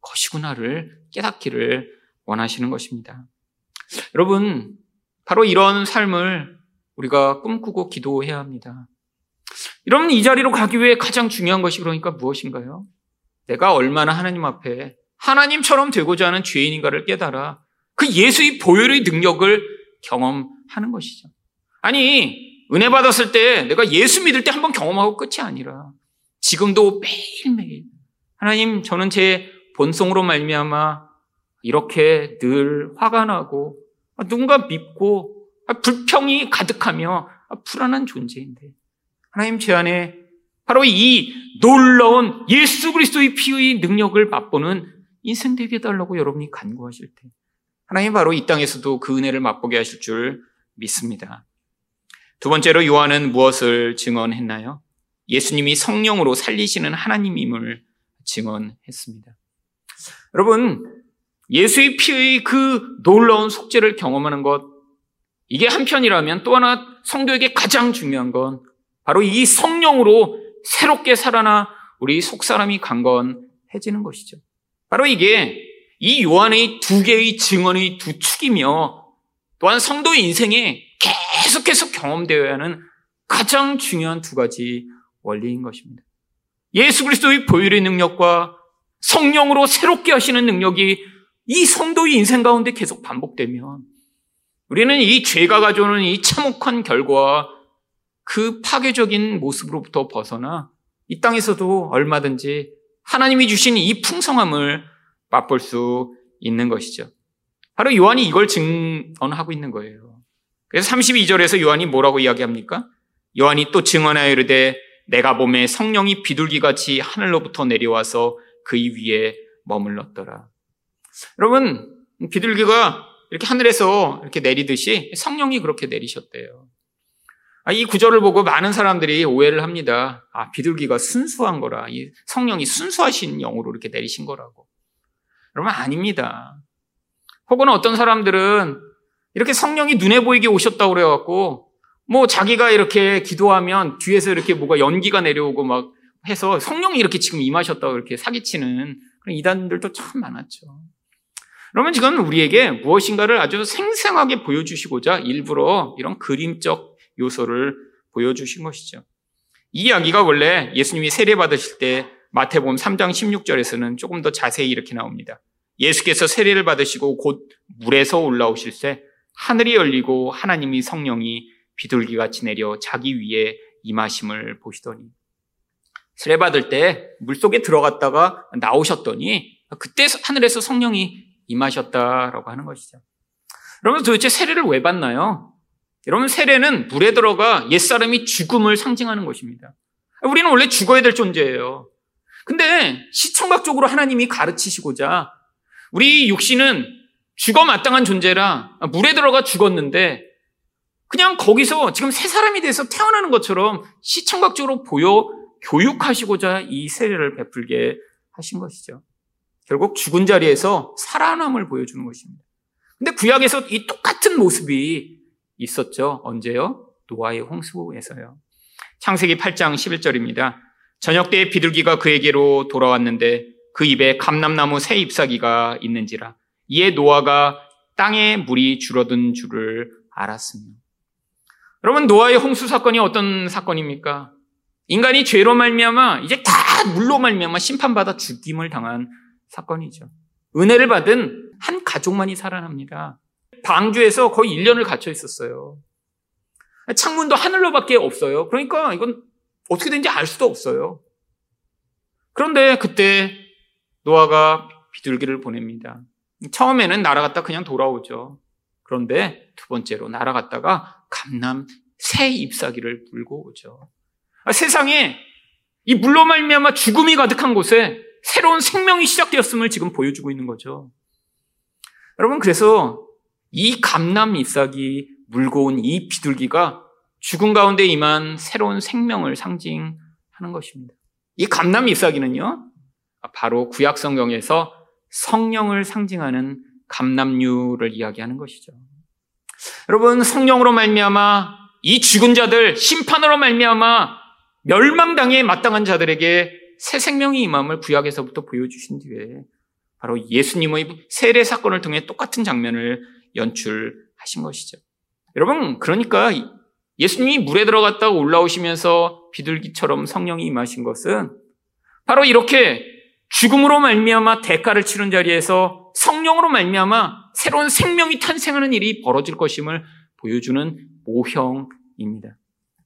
것이구나를 깨닫기를 원하시는 것입니다. 여러분, 바로 이런 삶을 우리가 꿈꾸고 기도해야 합니다. 여러분, 이 자리로 가기 위해 가장 중요한 것이 그러니까 무엇인가요? 내가 얼마나 하나님 앞에 하나님처럼 되고자 하는 죄인인가를 깨달아 그 예수의 보혈의 능력을 경험하는 것이죠. 아니, 은혜 받았을 때 내가 예수 믿을 때 한번 경험하고 끝이 아니라 지금도 매일매일 하나님 저는 제 본성으로 말미암아 이렇게 늘 화가 나고 누군가 밉고 불평이 가득하며 불안한 존재인데 하나님 제 안에 바로 이 놀라운 예수 그리스도의 피의 능력을 맛보는 인생 되게 해달라고 여러분이 간구하실 때 하나님 바로 이 땅에서도 그 은혜를 맛보게 하실 줄 믿습니다. 두 번째로 요한은 무엇을 증언했나요? 예수님이 성령으로 살리시는 하나님임을 증언했습니다. 여러분, 예수의 피의 그 놀라운 속죄를 경험하는 것, 이게 한편이라면 또 하나 성도에게 가장 중요한 건 바로 이 성령으로 새롭게 살아나 우리 속사람이 강건해지는 것이죠. 바로 이게 이 요한의 두 개의 증언의 두 축이며 또한 성도의 인생에 계속해서 경험되어야 하는 가장 중요한 두 가지 원리인 것입니다. 예수 그리스도의 보혈의 능력과 성령으로 새롭게 하시는 능력이 이 성도의 인생 가운데 계속 반복되면 우리는 이 죄가 가져오는 이 참혹한 결과와 그 파괴적인 모습으로부터 벗어나 이 땅에서도 얼마든지 하나님이 주신 이 풍성함을 맛볼 수 있는 것이죠. 바로 요한이 이걸 증언하고 있는 거예요. 그래서 32절에서 요한이 뭐라고 이야기합니까? 요한이 또 증언하여 이르되 내가 봄에 성령이 비둘기같이 하늘로부터 내려와서 그의 위에 머물렀더라. 여러분, 비둘기가 이렇게 하늘에서 이렇게 내리듯이 성령이 그렇게 내리셨대요. 아, 이 구절을 보고 많은 사람들이 오해를 합니다. 아, 비둘기가 순수한 거라. 이 성령이 순수하신 영으로 이렇게 내리신 거라고. 여러분, 아닙니다. 혹은 어떤 사람들은 이렇게 성령이 눈에 보이게 오셨다고 그래갖고 뭐 자기가 이렇게 기도하면 뒤에서 이렇게 뭐가 연기가 내려오고 막 해서 성령이 이렇게 지금 임하셨다고 이렇게 사기치는 그런 이단들도 참 많았죠. 그러면 지금 우리에게 무엇인가를 아주 생생하게 보여주시고자 일부러 이런 그림적 요소를 보여주신 것이죠. 이 이야기가 원래 예수님이 세례 받으실 때 마태복음 3장 16절에서는 조금 더 자세히 이렇게 나옵니다. 예수께서 세례를 받으시고 곧 물에서 올라오실 때 하늘이 열리고 하나님이 성령이 비둘기같이 내려 자기 위에 임하심을 보시더니 세례 받을 때 물속에 들어갔다가 나오셨더니 그때 하늘에서 성령이 임하셨다라고 하는 것이죠. 여러분 도대체 세례를 왜 받나요? 여러분 세례는 물에 들어가 옛사람이 죽음을 상징하는 것입니다. 우리는 원래 죽어야 될 존재예요. 근데 시청각적으로 하나님이 가르치시고자 우리 육신은 죽어 마땅한 존재라 물에 들어가 죽었는데 그냥 거기서 지금 새 사람이 돼서 태어나는 것처럼 시청각적으로 보여 교육하시고자 이 세례를 베풀게 하신 것이죠. 결국 죽은 자리에서 살아남을 보여주는 것입니다. 근데 구약에서 이 똑같은 모습이 있었죠. 언제요? 노아의 홍수에서요. 창세기 8장 11절입니다. 저녁 때 비둘기가 그에게로 돌아왔는데 그 입에 감람나무 새 잎사귀가 있는지라 이에 노아가 땅에 물이 줄어든 줄을 알았으며 여러분 노아의 홍수 사건이 어떤 사건입니까? 인간이 죄로 말미암아 이제 다 물로 말미암아 심판받아 죽임을 당한 사건이죠. 은혜를 받은 한 가족만이 살아납니다. 방주에서 거의 1년을 갇혀 있었어요. 창문도 하늘로밖에 없어요. 그러니까 이건 어떻게 된지 알 수도 없어요. 그런데 그때 노아가 비둘기를 보냅니다. 처음에는 날아갔다 그냥 돌아오죠. 그런데 두 번째로 날아갔다가 감남 새 잎사귀를 물고 오죠. 아, 세상에 이 물로 말미암아 죽음이 가득한 곳에 새로운 생명이 시작되었음을 지금 보여주고 있는 거죠. 여러분 그래서 이 감남 잎사귀 물고 온 이 비둘기가 죽음 가운데 임한 새로운 생명을 상징하는 것입니다. 이 감남 잎사귀는요, 바로 구약 성경에서 성령을 상징하는 감남류를 이야기하는 것이죠. 여러분 성령으로 말미암아 이 죽은 자들 심판으로 말미암아 멸망당에 마땅한 자들에게 새 생명이 임함을 구약에서부터 보여주신 뒤에 바로 예수님의 세례 사건을 통해 똑같은 장면을 연출하신 것이죠. 여러분 그러니까 예수님이 물에 들어갔다가 올라오시면서 비둘기처럼 성령이 임하신 것은 바로 이렇게 죽음으로 말미암아 대가를 치른 자리에서 성령으로 말미암아 새로운 생명이 탄생하는 일이 벌어질 것임을 보여주는 모형입니다.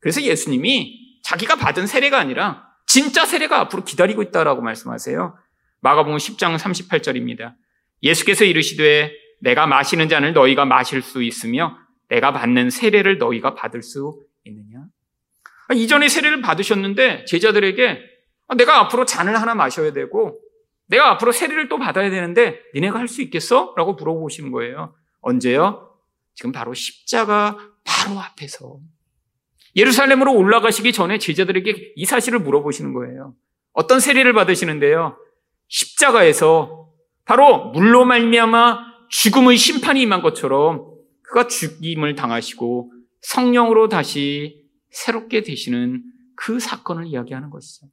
그래서 예수님이 자기가 받은 세례가 아니라 진짜 세례가 앞으로 기다리고 있다라고 말씀하세요. 마가복음 10장 38절입니다. 예수께서 이르시되 내가 마시는 잔을 너희가 마실 수 있으며 내가 받는 세례를 너희가 받을 수 있느냐? 아, 이전에 세례를 받으셨는데 제자들에게 아, 내가 앞으로 잔을 하나 마셔야 되고 내가 앞으로 세례를 또 받아야 되는데 니네가 할 수 있겠어? 라고 물어보시는 거예요. 언제요? 지금 바로 십자가 바로 앞에서 예루살렘으로 올라가시기 전에 제자들에게 이 사실을 물어보시는 거예요. 어떤 세례를 받으시는데요? 십자가에서 바로 물로 말미암아 죽음의 심판이 임한 것처럼 그가 죽임을 당하시고 성령으로 다시 새롭게 되시는 그 사건을 이야기하는 것이죠.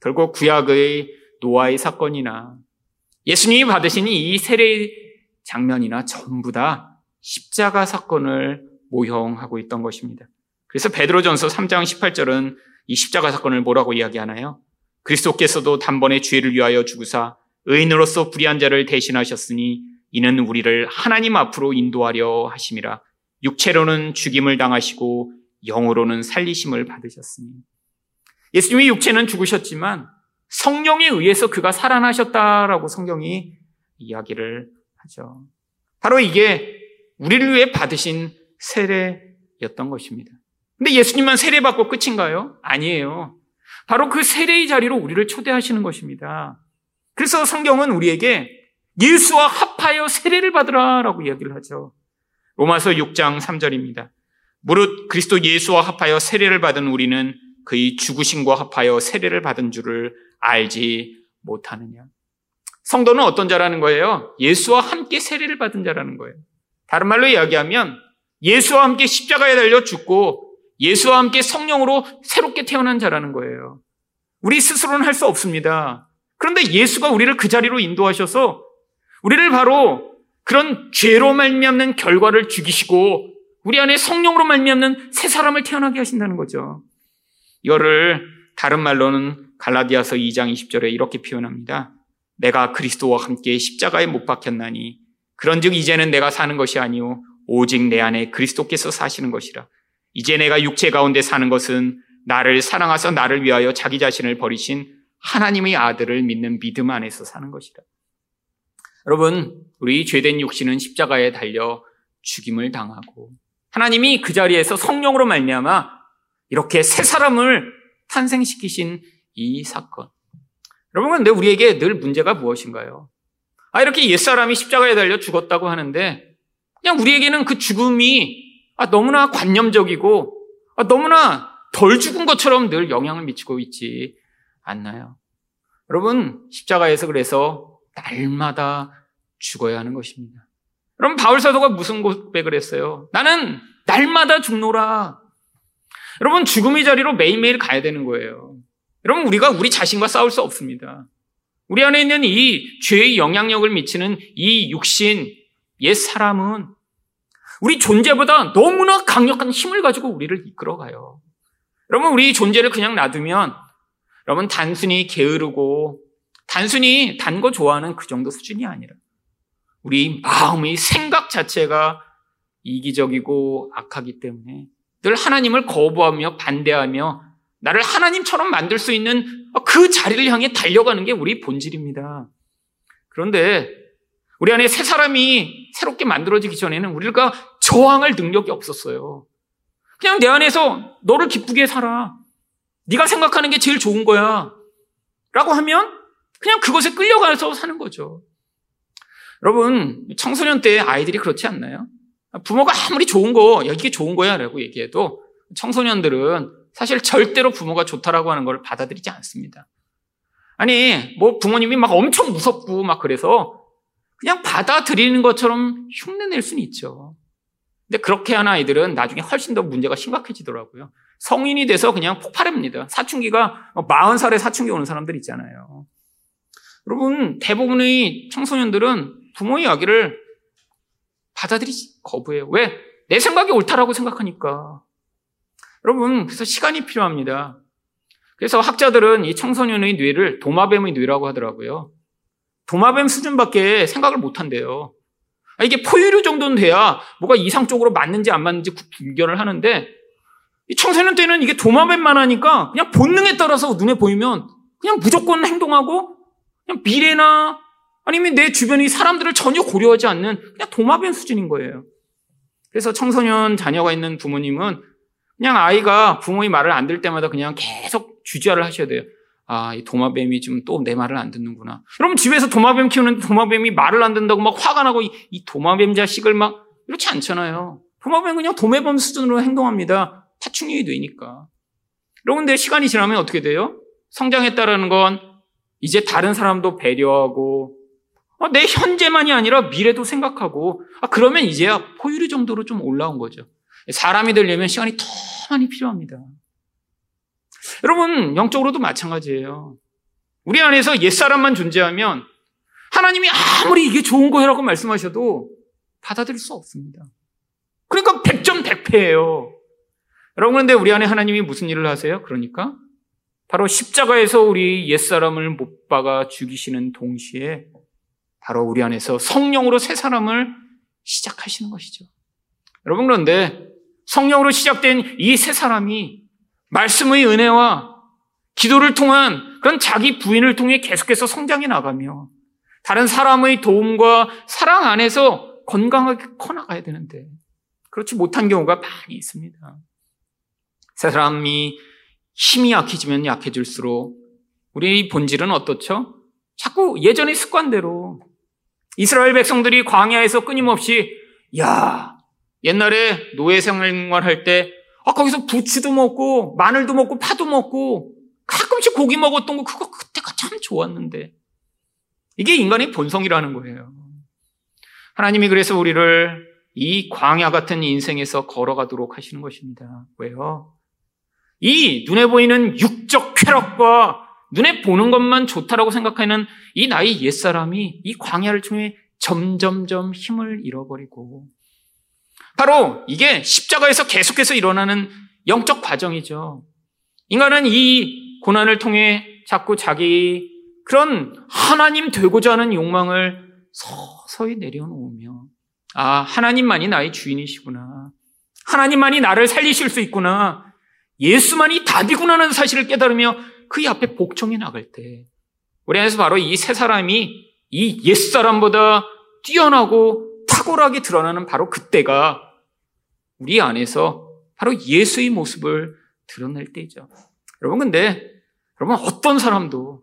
결국 구약의 노아의 사건이나 예수님이 받으신 이 세례 장면이나 전부 다 십자가 사건을 모형하고 있던 것입니다. 그래서 베드로전서 3장 18절은 이 십자가 사건을 뭐라고 이야기하나요? 그리스도께서도 단번에 죄를 위하여 죽으사 의인으로서 불의한 자를 대신하셨으니 이는 우리를 하나님 앞으로 인도하려 하심이라. 육체로는 죽임을 당하시고 영으로는 살리심을 받으셨으니. 예수님이 육체는 죽으셨지만 성령에 의해서 그가 살아나셨다라고 성경이 이야기를 하죠. 바로 이게 우리를 위해 받으신 세례였던 것입니다. 근데 예수님만 세례받고 끝인가요? 아니에요. 바로 그 세례의 자리로 우리를 초대하시는 것입니다. 그래서 성경은 우리에게 예수와 합하여 세례를 받으라라고 이야기를 하죠. 로마서 6장 3절입니다. 무릇 그리스도 예수와 합하여 세례를 받은 우리는 그의 죽으심과 합하여 세례를 받은 줄을 알지 못하느냐. 성도는 어떤 자라는 거예요? 예수와 함께 세례를 받은 자라는 거예요. 다른 말로 이야기하면 예수와 함께 십자가에 달려 죽고 예수와 함께 성령으로 새롭게 태어난 자라는 거예요. 우리 스스로는 할 수 없습니다. 그런데 예수가 우리를 그 자리로 인도하셔서 우리를 바로 그런 죄로 말미암는 결과를 죽이시고 우리 안에 성령으로 말미암는 새 사람을 태어나게 하신다는 거죠. 이거를 다른 말로는 갈라디아서 2장 20절에 이렇게 표현합니다. 내가 그리스도와 함께 십자가에 못 박혔나니 그런즉 이제는 내가 사는 것이 아니요 오직 내 안에 그리스도께서 사시는 것이라. 이제 내가 육체 가운데 사는 것은 나를 사랑하사 나를 위하여 자기 자신을 버리신 하나님의 아들을 믿는 믿음 안에서 사는 것이라. 여러분, 우리 죄된 육신은 십자가에 달려 죽임을 당하고 하나님이 그 자리에서 성령으로 말미암아 이렇게 새 사람을 탄생시키신 이 사건. 여러분, 근데 우리에게 늘 문제가 무엇인가요? 아, 이렇게 옛사람이 십자가에 달려 죽었다고 하는데 그냥 우리에게는 그 죽음이 아, 너무나 관념적이고 아, 너무나 덜 죽은 것처럼 늘 영향을 미치고 있지 않나요? 여러분, 십자가에서 그래서 날마다 죽어야 하는 것입니다. 그럼 바울 사도가 무슨 고백을 했어요? 나는 날마다 죽노라. 여러분 죽음의 자리로 매일매일 가야 되는 거예요. 여러분 우리가 우리 자신과 싸울 수 없습니다. 우리 안에 있는 이 죄의 영향력을 미치는 이 육신, 옛 사람은 우리 존재보다 너무나 강력한 힘을 가지고 우리를 이끌어가요. 여러분 우리 존재를 그냥 놔두면 여러분 단순히 게으르고 단순히 단 거 좋아하는 그 정도 수준이 아니라 우리 마음의 생각 자체가 이기적이고 악하기 때문에 늘 하나님을 거부하며 반대하며 나를 하나님처럼 만들 수 있는 그 자리를 향해 달려가는 게 우리 본질입니다. 그런데 우리 안에 새 사람이 새롭게 만들어지기 전에는 우리가 저항할 능력이 없었어요. 그냥 내 안에서 너를 기쁘게 살아. 네가 생각하는 게 제일 좋은 거야. 라고 하면 그냥 그것에 끌려가서 사는 거죠. 여러분, 청소년 때 아이들이 그렇지 않나요? 부모가 아무리 좋은 거, 이게 좋은 거야 라고 얘기해도 청소년들은 사실 절대로 부모가 좋다라고 하는 걸 받아들이지 않습니다. 아니, 뭐 부모님이 막 엄청 무섭고 막 그래서 그냥 받아들이는 것처럼 흉내낼 수는 있죠. 근데 그렇게 한 아이들은 나중에 훨씬 더 문제가 심각해지더라고요. 성인이 돼서 그냥 폭발합니다. 사춘기가 40살에 사춘기 오는 사람들 있잖아요. 여러분, 대부분의 청소년들은 부모의 이야기를 받아들이지 거부해요. 왜? 내 생각이 옳다라고 생각하니까. 여러분, 그래서 시간이 필요합니다. 그래서 학자들은 이 청소년의 뇌를 도마뱀의 뇌라고 하더라고요. 도마뱀 수준밖에 생각을 못 한대요. 아, 이게 포유류 정도는 돼야 뭐가 이상적으로 맞는지 안 맞는지 분별을 하는데 이 청소년 때는 이게 도마뱀만 하니까 그냥 본능에 따라서 눈에 보이면 그냥 무조건 행동하고 그냥 미래나 아니면 내 주변의 사람들을 전혀 고려하지 않는 그냥 도마뱀 수준인 거예요. 그래서 청소년 자녀가 있는 부모님은 그냥 아이가 부모의 말을 안 들 때마다 그냥 계속 주지화를 하셔야 돼요. 아, 이 도마뱀이 좀또내 말을 안 듣는구나. 여러분 집에서 도마뱀 키우는 도마뱀이 말을 안 듣는다고 막 화가 나고 이, 이 도마뱀 자식을 막 이렇지 않잖아요. 도마뱀은 그냥 도매범 수준으로 행동합니다. 파충류이 되니까. 여러분, 근데 시간이 지나면 어떻게 돼요? 성장했다라는 건 이제 다른 사람도 배려하고 아, 내 현재만이 아니라 미래도 생각하고 아, 그러면 이제야 포유류 정도로 좀 올라온 거죠. 사람이 되려면 시간이 더 많이 필요합니다. 여러분, 영적으로도 마찬가지예요. 우리 안에서 옛사람만 존재하면 하나님이 아무리 이게 좋은 거라고 말씀하셔도 받아들일 수 없습니다. 그러니까 100점 100패예요. 여러분, 그런데 우리 안에 하나님이 무슨 일을 하세요? 그러니까 바로 십자가에서 우리 옛사람을 못 박아 죽이시는 동시에 바로 우리 안에서 성령으로 새 사람을 시작하시는 것이죠. 여러분, 그런데 성령으로 시작된 이 새 사람이 말씀의 은혜와 기도를 통한 그런 자기 부인을 통해 계속해서 성장해 나가며 다른 사람의 도움과 사랑 안에서 건강하게 커나가야 되는데 그렇지 못한 경우가 많이 있습니다. 새 사람이 힘이 약해지면 약해질수록 우리의 본질은 어떻죠? 자꾸 예전의 습관대로 이스라엘 백성들이 광야에서 끊임없이 야 옛날에 노예 생활할 때 아, 거기서 부추도 먹고, 마늘도 먹고, 파도 먹고, 가끔씩 고기 먹었던 거, 그거 그때가 참 좋았는데. 이게 인간의 본성이라는 거예요. 하나님이 그래서 우리를 이 광야 같은 인생에서 걸어가도록 하시는 것입니다. 왜요? 이 눈에 보이는 육적 쾌락과 눈에 보는 것만 좋다라고 생각하는 이 나이 옛사람이 이 광야를 통해 점점점 힘을 잃어버리고 바로 이게 십자가에서 계속해서 일어나는 영적 과정이죠. 인간은 이 고난을 통해 자꾸 자기 그런 하나님 되고자 하는 욕망을 서서히 내려놓으며, 아, 하나님만이 나의 주인이시구나. 하나님만이 나를 살리실 수 있구나. 예수만이 답이구나라는 사실을 깨달으며 그 앞에 복종해 나갈 때, 우리 안에서 바로 이 세 사람이 이 옛사람보다 뛰어나고 탁월하게 드러나는 바로 그때가 우리 안에서 바로 예수의 모습을 드러낼 때이죠. 여러분, 근데, 여러분, 어떤 사람도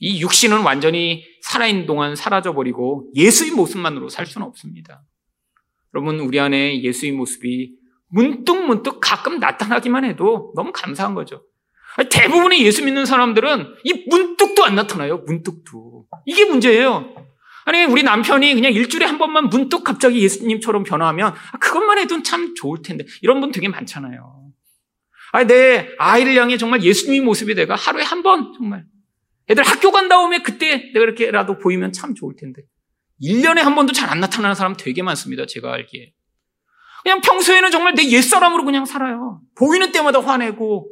이 육신은 완전히 살아있는 동안 사라져버리고 예수의 모습만으로 살 수는 없습니다. 여러분, 우리 안에 예수의 모습이 문득 문득 가끔 나타나기만 해도 너무 감사한 거죠. 대부분의 예수 믿는 사람들은 이 문득도 안 나타나요. 문득도. 이게 문제예요. 아니, 우리 남편이 그냥 일주일에 한 번만 문득 갑자기 예수님처럼 변화하면 아, 그것만 해도 참 좋을 텐데. 이런 분 되게 많잖아요. 아니, 내 아이를 향해 정말 예수님의 모습이 내가 하루에 한 번 정말. 애들 학교 간 다음에 그때 내가 이렇게라도 보이면 참 좋을 텐데. 1년에 한 번도 잘 안 나타나는 사람 되게 많습니다. 제가 알기에. 그냥 평소에는 정말 내 옛사람으로 그냥 살아요. 보이는 때마다 화내고,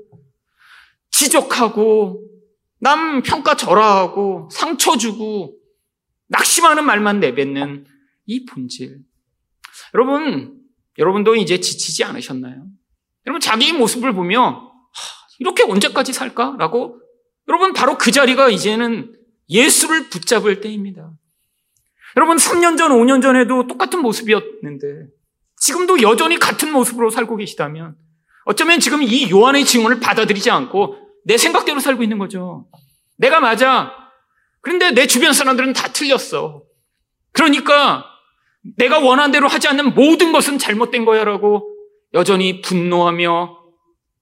지적하고, 남 평가 절하하고, 상처 주고, 낙심하는 말만 내뱉는 이 본질. 여러분, 여러분도 이제 지치지 않으셨나요? 여러분, 자기 모습을 보며, 이렇게 언제까지 살까? 라고, 여러분, 바로 그 자리가 이제는 예수를 붙잡을 때입니다. 여러분 3년 전, 5년 전에도 똑같은 모습이었는데 지금도 여전히 같은 모습으로 살고 계시다면 어쩌면 지금 이 요한의 증언을 받아들이지 않고 내 생각대로 살고 있는 거죠. 내가 맞아. 그런데 내 주변 사람들은 다 틀렸어. 그러니까 내가 원한 대로 하지 않는 모든 것은 잘못된 거야라고 여전히 분노하며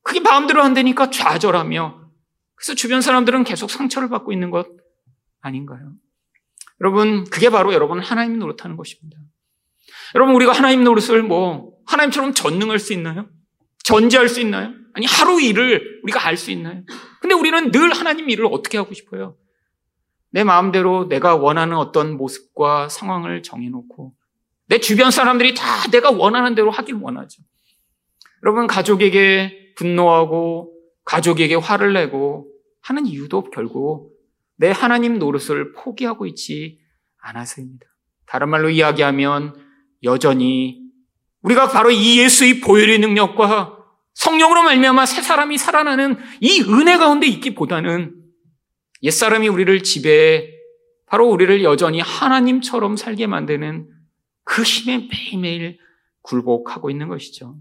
그게 마음대로 안 되니까 좌절하며 그래서 주변 사람들은 계속 상처를 받고 있는 것 아닌가요? 여러분, 그게 바로 여러분 하나님 노릇하는 것입니다. 여러분, 우리가 하나님 노릇을 뭐 하나님처럼 전능할 수 있나요? 전제할 수 있나요? 아니, 하루 일을 우리가 알 수 있나요? 근데 우리는 늘 하나님 일을 어떻게 하고 싶어요? 내 마음대로 내가 원하는 어떤 모습과 상황을 정해놓고 내 주변 사람들이 다 내가 원하는 대로 하길 원하죠. 여러분, 가족에게 분노하고 가족에게 화를 내고 하는 이유도 결국 내 하나님 노릇을 포기하고 있지 않아서입니다. 다른 말로 이야기하면 여전히 우리가 바로 이 예수의 보혈의 능력과 성령으로 말미암아 새 사람이 살아나는 이 은혜 가운데 있기보다는 옛 사람이 우리를 지배해 바로 우리를 여전히 하나님처럼 살게 만드는 그 힘에 매일매일 굴복하고 있는 것이죠.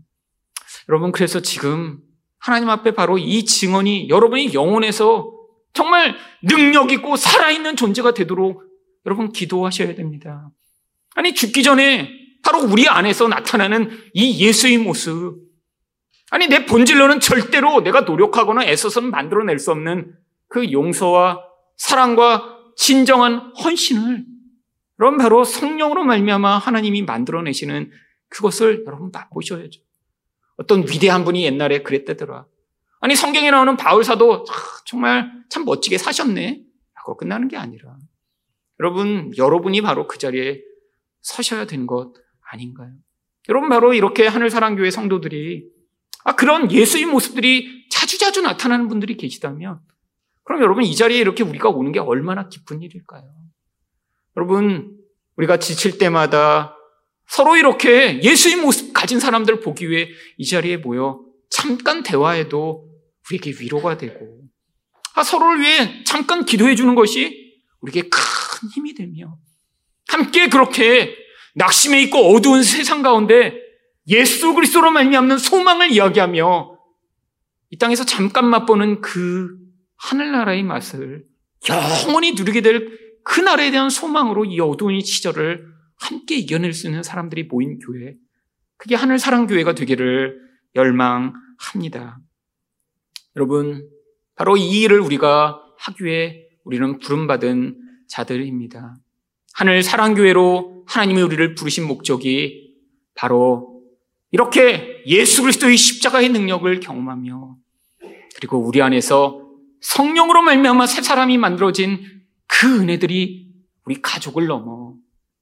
여러분, 그래서 지금 하나님 앞에 바로 이 증언이 여러분의 영혼에서 정말 능력 있고 살아있는 존재가 되도록 여러분 기도하셔야 됩니다. 아니, 죽기 전에 바로 우리 안에서 나타나는 이 예수의 모습. 아니, 내 본질로는 절대로 내가 노력하거나 애써서는 만들어낼 수 없는 그 용서와 사랑과 진정한 헌신을 여러분 바로 성령으로 말미암아 하나님이 만들어내시는 그것을 여러분 맛보셔야죠. 어떤 위대한 분이 옛날에 그랬다더라. 아니 성경에 나오는 바울 사도 정말 참 멋지게 사셨네. 라고 끝나는 게 아니라 여러분 여러분이 바로 그 자리에 서셔야 되는 것 아닌가요? 여러분 바로 이렇게 하늘사랑교회 성도들이 아 그런 예수의 모습들이 자주자주 나타나는 분들이 계시다면 그럼 여러분 이 자리에 이렇게 우리가 오는 게 얼마나 기쁜 일일까요? 여러분 우리가 지칠 때마다 서로 이렇게 예수의 모습 가진 사람들 보기 위해 이 자리에 모여 잠깐 대화해도 우리에게 위로가 되고 아, 서로를 위해 잠깐 기도해 주는 것이 우리에게 큰 힘이 되며 함께 그렇게 낙심해 있고 어두운 세상 가운데 예수 그리스도로 말미암는 소망을 이야기하며 이 땅에서 잠깐 맛보는 그 하늘나라의 맛을 영원히 누리게 될그 나라에 대한 소망으로 이 어두운 시절을 함께 이겨낼 수 있는 사람들이 모인 교회. 그게 하늘 사랑 교회가 되기를 열망합니다. 여러분, 바로 이 일을 우리가 하기 위해 우리는 부름받은 자들입니다. 하늘 사랑교회로 하나님이 우리를 부르신 목적이 바로 이렇게 예수 그리스도의 십자가의 능력을 경험하며 그리고 우리 안에서 성령으로 말미암아 새 사람이 만들어진 그 은혜들이 우리 가족을 넘어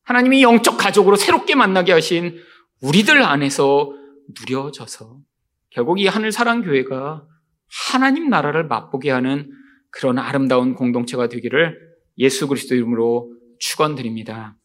하나님이 영적 가족으로 새롭게 만나게 하신 우리들 안에서 누려져서 결국 이 하늘 사랑 교회가 하나님 나라를 맛보게 하는 그런 아름다운 공동체가 되기를 예수 그리스도 이름으로 축원드립니다.